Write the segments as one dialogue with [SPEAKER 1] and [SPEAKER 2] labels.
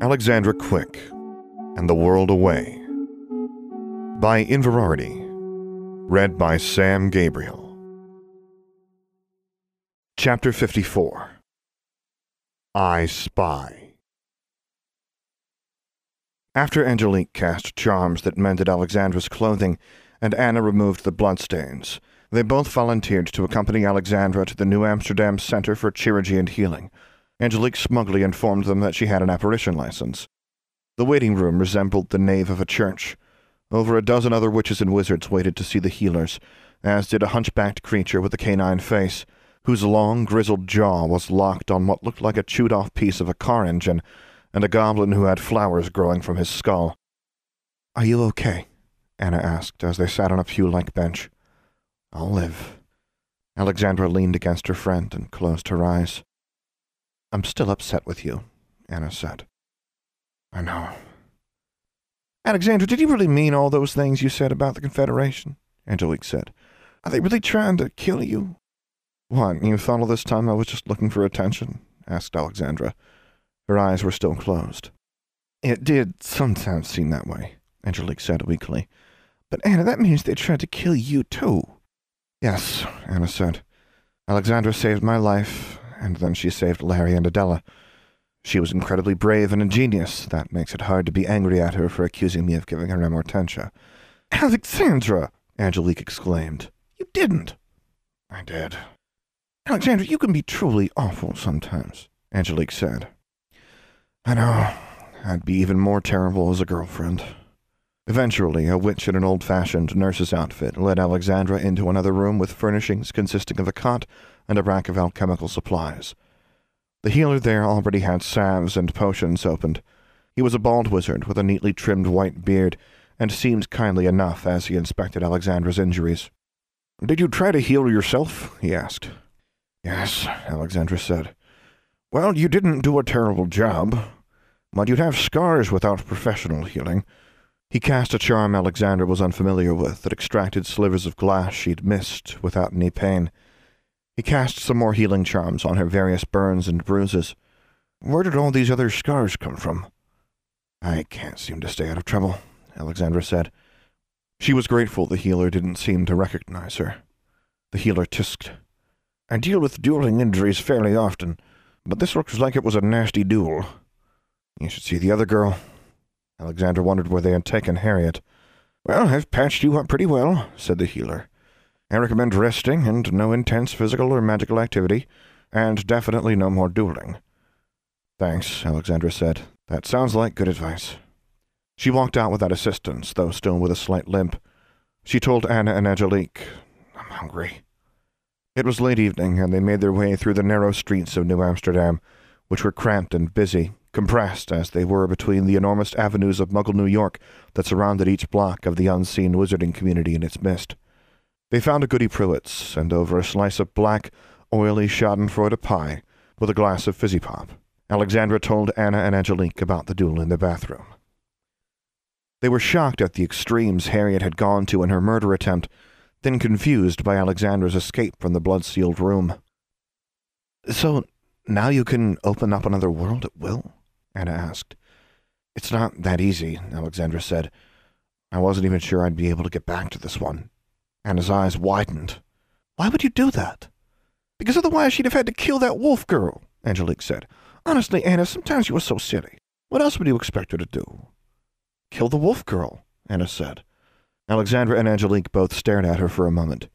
[SPEAKER 1] Alexandra Quick and the World Away by Inverarity. Read by Sam Gabriel. Chapter 54 I Spy. After Angelique cast charms that mended Alexandra's clothing and Anna removed the bloodstains, they both volunteered to accompany Alexandra to the New Amsterdam Center for Chirurgy and Healing. Angelique smugly informed them that she had an apparition license. The waiting room resembled the nave of a church. Over a dozen other witches and wizards waited to see the healers, as did a hunchbacked creature with a canine face, whose long, grizzled jaw was locked on what looked like a chewed off piece of a car engine, and a goblin who had flowers growing from his skull. Are you okay? Anna asked as they sat on a pew like bench. I'll live. Alexandra leaned against her friend and closed her eyes. I'm still upset with you, Anna said. I know. Alexandra, did you really mean all those things you said about the Confederation? Angelique said. Are they really trying to kill you? What, you thought all this time I was just looking for attention? asked Alexandra. Her eyes were still closed. It did sometimes seem that way, Angelique said weakly. But Anna, that means they tried to kill you too. Yes, Anna said. Alexandra saved my life, and then she saved Larry and Adela. She was incredibly brave and ingenious. That makes it hard to be angry at her for accusing me of giving her amortentia. Alexandra! Angelique exclaimed. You didn't. I did. Alexandra, you can be truly awful sometimes, Angelique said. I know. I'd be even more terrible as a girlfriend. Eventually, a witch in an old-fashioned nurse's outfit led Alexandra into another room with furnishings consisting of a cot and a rack of alchemical supplies. The healer there already had salves and potions opened. He was a bald wizard with a neatly trimmed white beard, and seemed kindly enough as he inspected Alexandra's injuries. Did you try to heal yourself? he asked. Yes, Alexandra said. Well, you didn't do a terrible job, but you'd have scars without professional healing. He cast a charm Alexandra was unfamiliar with that extracted slivers of glass she'd missed without any pain. He cast some more healing charms on her various burns and bruises. Where did all these other scars come from? I can't seem to stay out of trouble, Alexandra said. She was grateful the healer didn't seem to recognize her. The healer tisked. I deal with dueling injuries fairly often, but this looks like it was a nasty duel. You should see the other girl. Alexandra wondered where they had taken Harriet. Well, I've patched you up pretty well, said the healer. I recommend resting and no intense physical or magical activity, and definitely no more dueling. Thanks, Alexandra said. That sounds like good advice. She walked out without assistance, though still with a slight limp. She told Anna and Angelique, I'm hungry. It was late evening, and they made their way through the narrow streets of New Amsterdam, which were cramped and busy, compressed as they were between the enormous avenues of Muggle New York that surrounded each block of the unseen wizarding community in its midst. They found a Goody Pruitt's, and over a slice of black, oily schadenfreude pie, with a glass of fizzy pop, Alexandra told Anna and Angelique about the duel in the bathroom. They were shocked at the extremes Harriet had gone to in her murder attempt, then confused by Alexandra's escape from the blood-sealed room. So, now you can open up another world at will? Anna asked. It's not that easy, Alexandra said. I wasn't even sure I'd be able to get back to this one. Anna's eyes widened. Why would you do that? Because otherwise she'd have had to kill that wolf girl, Angelique said. Honestly, Anna, sometimes you are so silly. What else would you expect her to do? Kill the wolf girl, Anna said. Alexandra and Angelique both stared at her for a moment.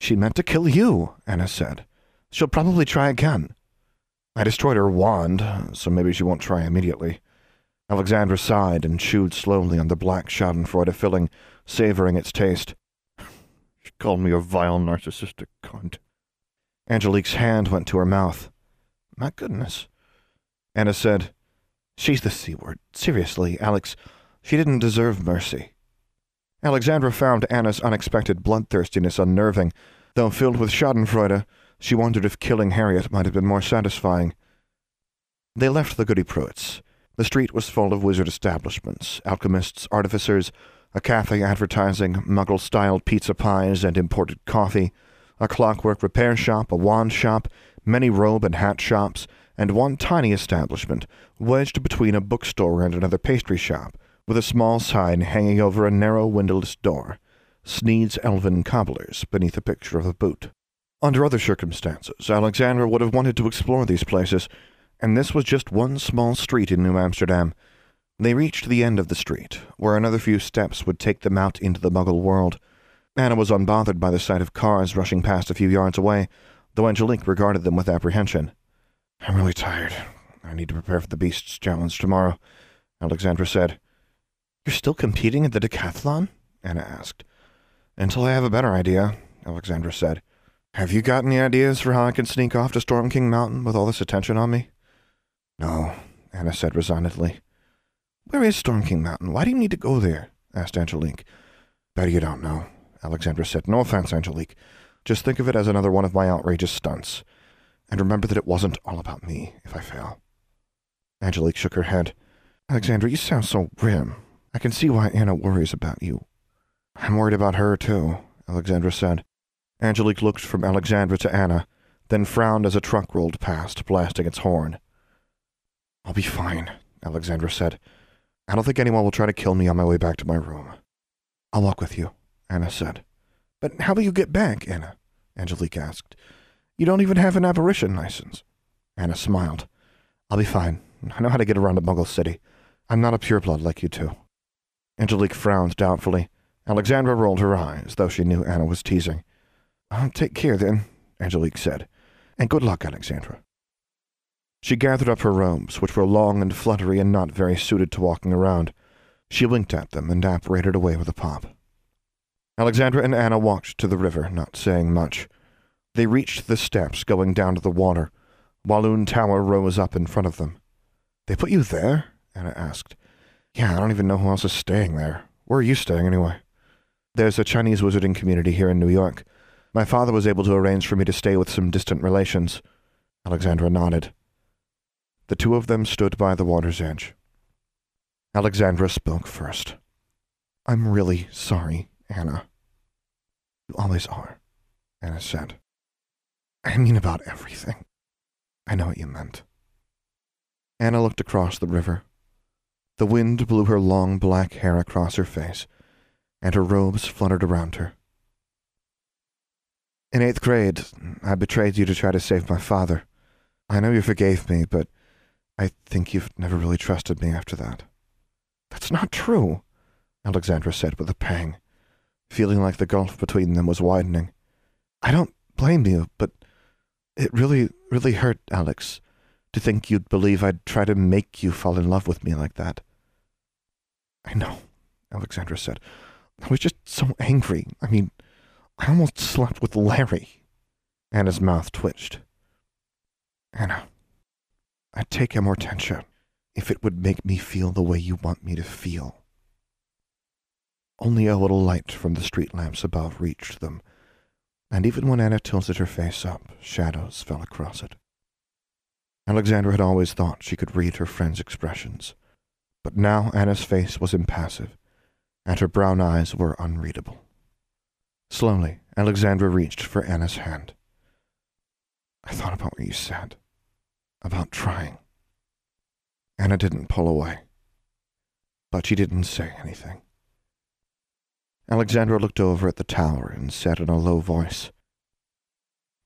[SPEAKER 1] She meant to kill you, Anna said. She'll probably try again. I destroyed her wand, so maybe she won't try immediately. Alexandra sighed and chewed slowly on the black schadenfreude filling, savoring its taste. Called me a vile, narcissistic cunt. Angelique's hand went to her mouth. My goodness. Anna said, She's the C word. Seriously, Alex, she didn't deserve mercy. Alexandra found Anna's unexpected bloodthirstiness unnerving, though filled with schadenfreude, she wondered if killing Harriet might have been more satisfying. They left the Goody Pruitts. The street was full of wizard establishments, alchemists, artificers, a cafe advertising muggle-styled pizza pies and imported coffee, a clockwork repair shop, a wand shop, many robe and hat shops, and one tiny establishment wedged between a bookstore and another pastry shop, with a small sign hanging over a narrow windowless door, Sneed's Elven Cobblers, beneath a picture of a boot. Under other circumstances, Alexandra would have wanted to explore these places, and this was just one small street in New Amsterdam. They reached the end of the street, where another few steps would take them out into the muggle world. Anna was unbothered by the sight of cars rushing past a few yards away, though Angelique regarded them with apprehension. I'm really tired. I need to prepare for the Beast's challenge tomorrow, Alexandra said. You're still competing at the decathlon? Anna asked. Until I have a better idea, Alexandra said. Have you got any ideas for how I can sneak off to Storm King Mountain with all this attention on me? No, Anna said resignedly. Where is Storm King Mountain? Why do you need to go there? asked Angelique. Bet you don't know, Alexandra said. No offense, Angelique. Just think of it as another one of my outrageous stunts. And remember that it wasn't all about me if I fail. Angelique shook her head. Alexandra, you sound so grim. I can see why Anna worries about you. I'm worried about her, too, Alexandra said. Angelique looked from Alexandra to Anna, then frowned as a truck rolled past, blasting its horn. I'll be fine, Alexandra said. I don't think anyone will try to kill me on my way back to my room. I'll walk with you, Anna said. But how will you get back, Anna? Angelique asked. You don't even have an apparition license. Anna smiled. I'll be fine. I know how to get around to Muggle City. I'm not a pureblood like you two. Angelique frowned doubtfully. Alexandra rolled her eyes, though she knew Anna was teasing. I'll take care then, Angelique said. And good luck, Alexandra. She gathered up her robes, which were long and fluttery and not very suited to walking around. She winked at them and apparated away with a pop. Alexandra and Anna walked to the river, not saying much. They reached the steps going down to the water. Walloon Tower rose up in front of them. They put you there? Anna asked. Yeah, I don't even know who else is staying there. Where are you staying, anyway? There's a Chinese wizarding community here in New York. My father was able to arrange for me to stay with some distant relations. Alexandra nodded. The two of them stood by the water's edge. Alexandra spoke first. I'm really sorry, Anna. You always are, Anna said. I mean about everything. I know what you meant. Anna looked across the river. The wind blew her long black hair across her face, and her robes fluttered around her. In eighth grade, I betrayed you to try to save my father. I know you forgave me, but I think you've never really trusted me after that. That's not true, Alexandra said with a pang, feeling like the gulf between them was widening. I don't blame you, but it really, really hurt, Alex, to think you'd believe I'd try to make you fall in love with me like that. I know, Alexandra said. I was just so angry. I mean, I almost slept with Larry. Anna's mouth twitched. Anna, I'd take Amortentia if it would make me feel the way you want me to feel. Only a little light from the street lamps above reached them, and even when Anna tilted her face up, shadows fell across it. Alexandra had always thought she could read her friend's expressions, but now Anna's face was impassive, and her brown eyes were unreadable. Slowly, Alexandra reached for Anna's hand. I thought about what you said about trying. Anna didn't pull away, but she didn't say anything. Alexandra looked over at the tower and said in a low voice,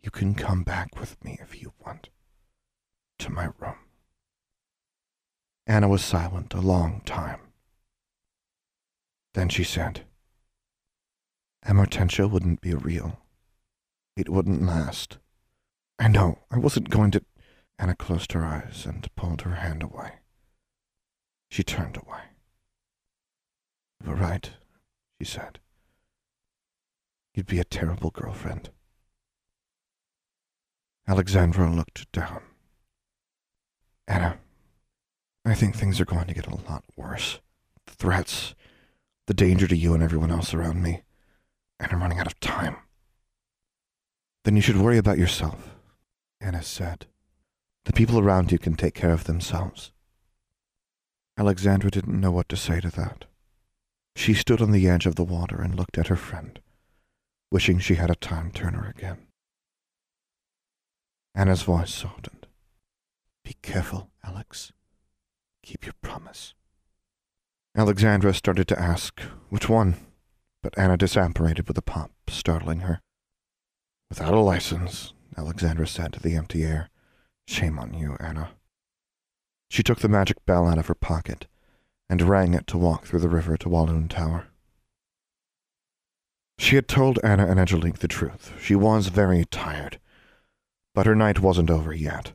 [SPEAKER 1] You can come back with me if you want, to my room. Anna was silent a long time. Then she said, Amortentia wouldn't be real. It wouldn't last. I know, I wasn't going to. Anna closed her eyes and pulled her hand away. She turned away. You were right, she said. You'd be a terrible girlfriend. Alexandra looked down. Anna, I think things are going to get a lot worse. The threats, the danger to you and everyone else around me, and I'm running out of time. Then you should worry about yourself, Anna said. The people around you can take care of themselves. Alexandra didn't know what to say to that. She stood on the edge of the water and looked at her friend, wishing she had a time turner again. Anna's voice softened. Be careful, Alex. Keep your promise. Alexandra started to ask, which one? But Anna disapparated with a pop, startling her. Without a license, Alexandra said to the empty air. Shame on you, Anna. She took the magic bell out of her pocket and rang it to walk through the river to Walloon Tower. She had told Anna and Angelique the truth. She was very tired. But her night wasn't over yet.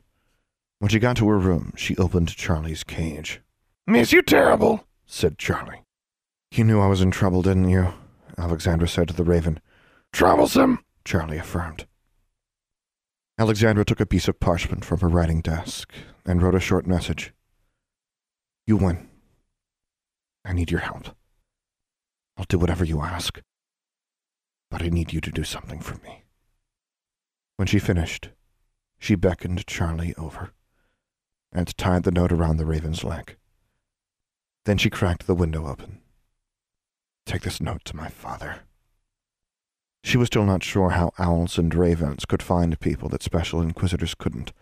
[SPEAKER 1] When she got to her room, she opened Charlie's cage.
[SPEAKER 2] Miss you terrible,
[SPEAKER 1] said Charlie. You knew I was in trouble, didn't you? Alexandra said to the raven.
[SPEAKER 2] Troublesome,
[SPEAKER 1] Charlie affirmed. Alexandra took a piece of parchment from her writing desk and wrote a short message. You win. I need your help. I'll do whatever you ask. But I need you to do something for me. When she finished, she beckoned Charlie over and tied the note around the raven's leg. Then she cracked the window open. Take this note to my father. She was still not sure how owls and ravens could find people that special inquisitors couldn't,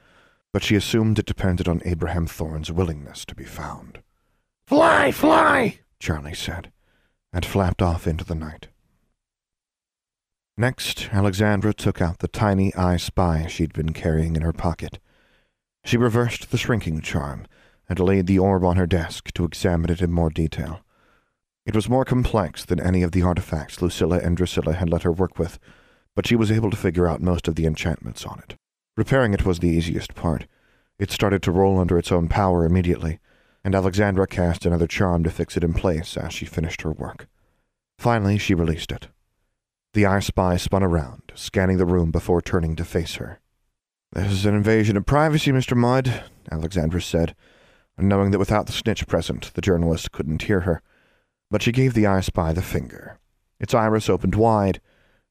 [SPEAKER 1] but she assumed it depended on Abraham Thorne's willingness to be found.
[SPEAKER 2] Fly, fly,
[SPEAKER 1] Charlie said, and flapped off into the night. Next, Alexandra took out the tiny eye Spy she'd been carrying in her pocket. She reversed the shrinking charm and laid the orb on her desk to examine it in more detail. It was more complex than any of the artifacts Lucilla and Drusilla had let her work with, but she was able to figure out most of the enchantments on it. Repairing it was the easiest part. It started to roll under its own power immediately, and Alexandra cast another charm to fix it in place as she finished her work. Finally, she released it. The eye spy spun around, scanning the room before turning to face her. This is an invasion of privacy, Mr. Mudd, Alexandra said, knowing that without the snitch present, the journalist couldn't hear her but she gave the eye spy the finger. Its iris opened wide,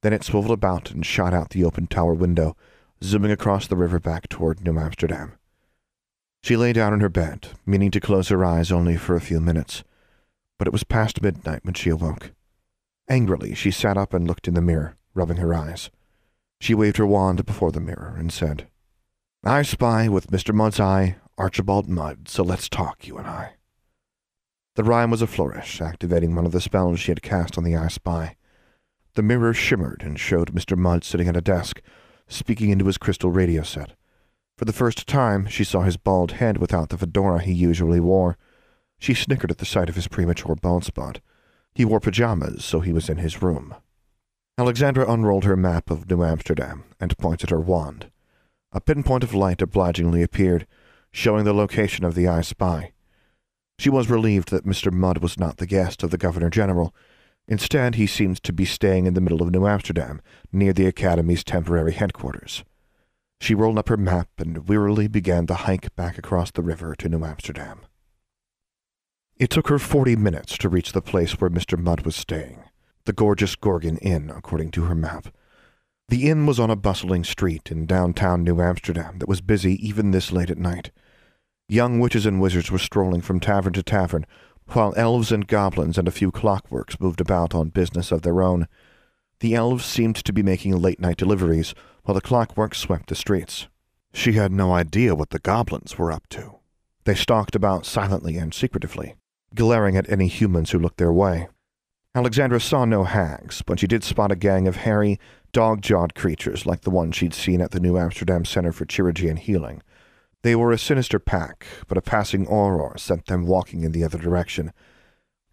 [SPEAKER 1] then it swiveled about and shot out the open tower window, zooming across the river back toward New Amsterdam. She lay down in her bed, meaning to close her eyes only for a few minutes, but it was past midnight when she awoke. Angrily, she sat up and looked in the mirror, rubbing her eyes. She waved her wand before the mirror and said, I spy with Mr. Mudd's eye, Archibald Mudd, so let's talk, you and I. The rhyme was a flourish, activating one of the spells she had cast on the eye spy. The mirror shimmered and showed Mr. Mudd sitting at a desk, speaking into his crystal radio set. For the first time, she saw his bald head without the fedora he usually wore. She snickered at the sight of his premature bald spot. He wore pajamas, so he was in his room. Alexandra unrolled her map of New Amsterdam and pointed her wand. A pinpoint of light obligingly appeared, showing the location of the eye spy. She was relieved that Mr. Mudd was not the guest of the Governor General. Instead, he seemed to be staying in the middle of New Amsterdam, near the Academy's temporary headquarters. She rolled up her map and wearily began the hike back across the river to New Amsterdam. It took her forty minutes to reach the place where Mr. Mudd was staying, the gorgeous Gorgon Inn, according to her map. The inn was on a bustling street in downtown New Amsterdam that was busy even this late at night. Young witches and wizards were strolling from tavern to tavern, while elves and goblins and a few clockworks moved about on business of their own. The elves seemed to be making late-night deliveries, while the clockworks swept the streets. She had no idea what the goblins were up to. They stalked about silently and secretively, glaring at any humans who looked their way. Alexandra saw no hags, but she did spot a gang of hairy, dog-jawed creatures like the one she'd seen at the New Amsterdam Center for Chirurgy and Healing. They were a sinister pack, but a passing auror sent them walking in the other direction.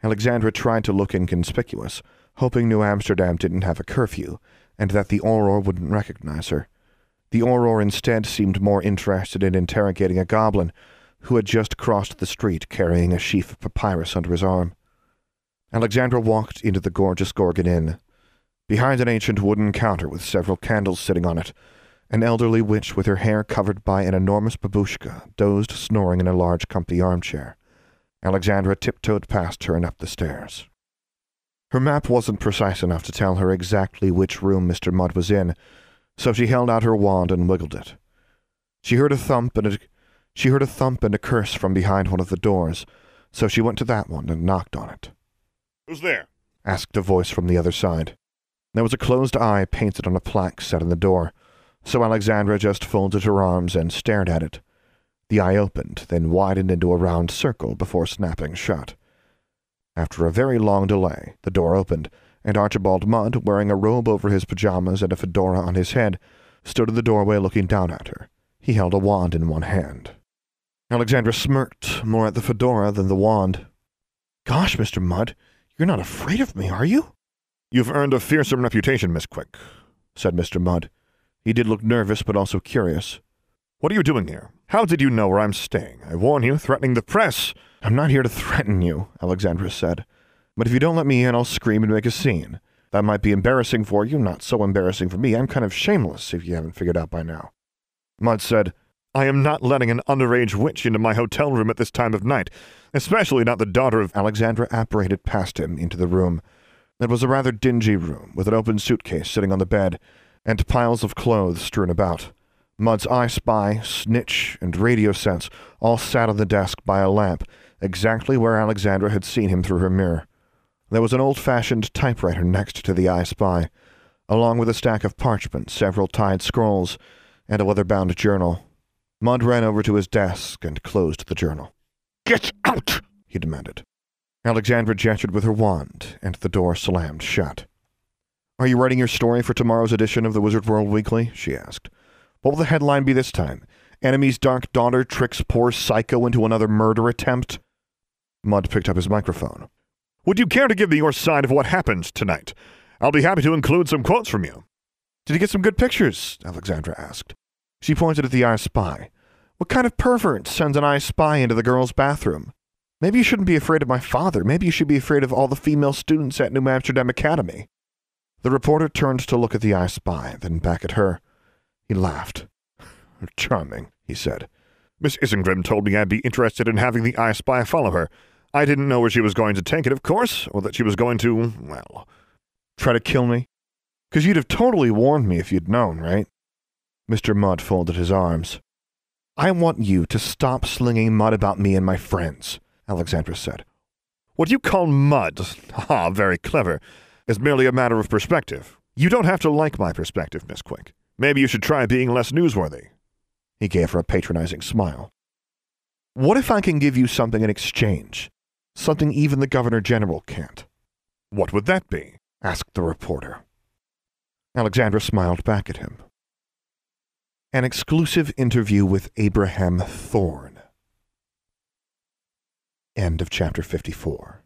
[SPEAKER 1] Alexandra tried to look inconspicuous, hoping New Amsterdam didn't have a curfew, and that the auror wouldn't recognize her. The auror instead seemed more interested in interrogating a goblin who had just crossed the street carrying a sheaf of papyrus under his arm. Alexandra walked into the gorgeous Gorgon Inn. Behind an ancient wooden counter with several candles sitting on it, an elderly witch with her hair covered by an enormous babushka dozed snoring in a large comfy armchair. Alexandra tiptoed past her and up the stairs. Her map wasn't precise enough to tell her exactly which room Mr. Mudd was in, so she held out her wand and wiggled it. She heard a thump and a, she heard a thump and a curse from behind one of the doors, so she went to that one and knocked on it.
[SPEAKER 2] Who's there?
[SPEAKER 1] asked a voice from the other side. There was a closed eye painted on a plaque set in the door so Alexandra just folded her arms and stared at it. The eye opened, then widened into a round circle before snapping shut. After a very long delay, the door opened, and Archibald Mudd, wearing a robe over his pajamas and a fedora on his head, stood in the doorway looking down at her. He held a wand in one hand. Alexandra smirked, more at the fedora than the wand. Gosh, Mr. Mudd, you're not afraid of me, are you?
[SPEAKER 2] You've earned a fearsome reputation, Miss Quick,
[SPEAKER 1] said Mr. Mudd. He did look nervous, but also curious.
[SPEAKER 2] What are you doing here? How did you know where I'm staying? I warn you, threatening the press.
[SPEAKER 1] I'm not here to threaten you, Alexandra said. But if you don't let me in, I'll scream and make a scene. That might be embarrassing for you, not so embarrassing for me. I'm kind of shameless, if you haven't figured out by now.
[SPEAKER 2] Mudd said, I am not letting an underage witch into my hotel room at this time of night, especially not the daughter of.
[SPEAKER 1] Alexandra apparated past him into the room. It was a rather dingy room, with an open suitcase sitting on the bed, and piles of clothes strewn about. Mudd's eye Spy, Snitch, and Radio Sense all sat on the desk by a lamp, exactly where Alexandra had seen him through her mirror. There was an old-fashioned typewriter next to the eye Spy, along with a stack of parchment, several tied scrolls, and a leather bound journal. Mudd ran over to his desk and closed the journal.
[SPEAKER 2] Get out!
[SPEAKER 1] he demanded. Alexandra gestured with her wand, and the door slammed shut. Are you writing your story for tomorrow's edition of the Wizard World Weekly? she asked. What will the headline be this time? Enemy's dark daughter tricks poor psycho into another murder attempt? Mudd picked up his microphone.
[SPEAKER 2] Would you care to give me your side of what happened tonight? I'll be happy to include some quotes from you.
[SPEAKER 1] Did you get some good pictures? Alexandra asked. She pointed at the I Spy. What kind of pervert sends an I Spy into the girls' bathroom? Maybe you shouldn't be afraid of my father. Maybe you should be afraid of all the female students at New Amsterdam Academy. The reporter turned to look at the I Spy, then back at her. He laughed. Charming, he said.
[SPEAKER 2] Miss Isengrim told me I'd be interested in having the I Spy follow her. I didn't know where she was going to take it, of course, or that she was going to, well...
[SPEAKER 1] Try to kill me? Because you'd have totally warned me if you'd known, right? Mr. Mudd folded his arms. I want you to stop slinging mud about me and my friends, Alexandra said.
[SPEAKER 2] What you call mud, ah, very clever, is merely a matter of perspective. You don't have to like my perspective, Miss Quick. Maybe you should try being less newsworthy.
[SPEAKER 1] He gave her a patronizing smile. What if I can give you something in exchange? Something even the Governor General can't.
[SPEAKER 2] What would that be?
[SPEAKER 1] asked the reporter. Alexandra smiled back at him. An exclusive interview with Abraham Thorne. End of chapter 54.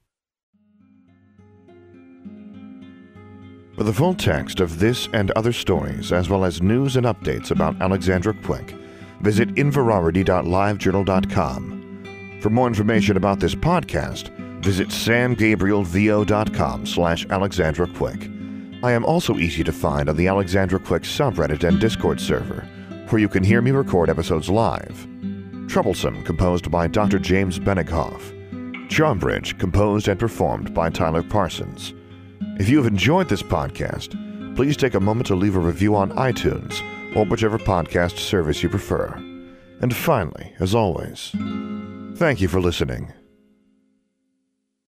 [SPEAKER 1] For the full text of this and other stories, as well as news and updates about Alexandra Quick, visit inverarity.livejournal.com. For more information about this podcast, visit samgabrielvo.com slash Alexandra Quick. I am also easy to find on the Alexandra Quick subreddit and Discord server, where you can hear me record episodes live. Troublesome, composed by Dr. James Benighoff. Charmbridge, composed and performed by Tyler Parsons. If you have enjoyed this podcast, please take a moment to leave a review on iTunes or whichever podcast service you prefer. And finally, as always, thank you for listening.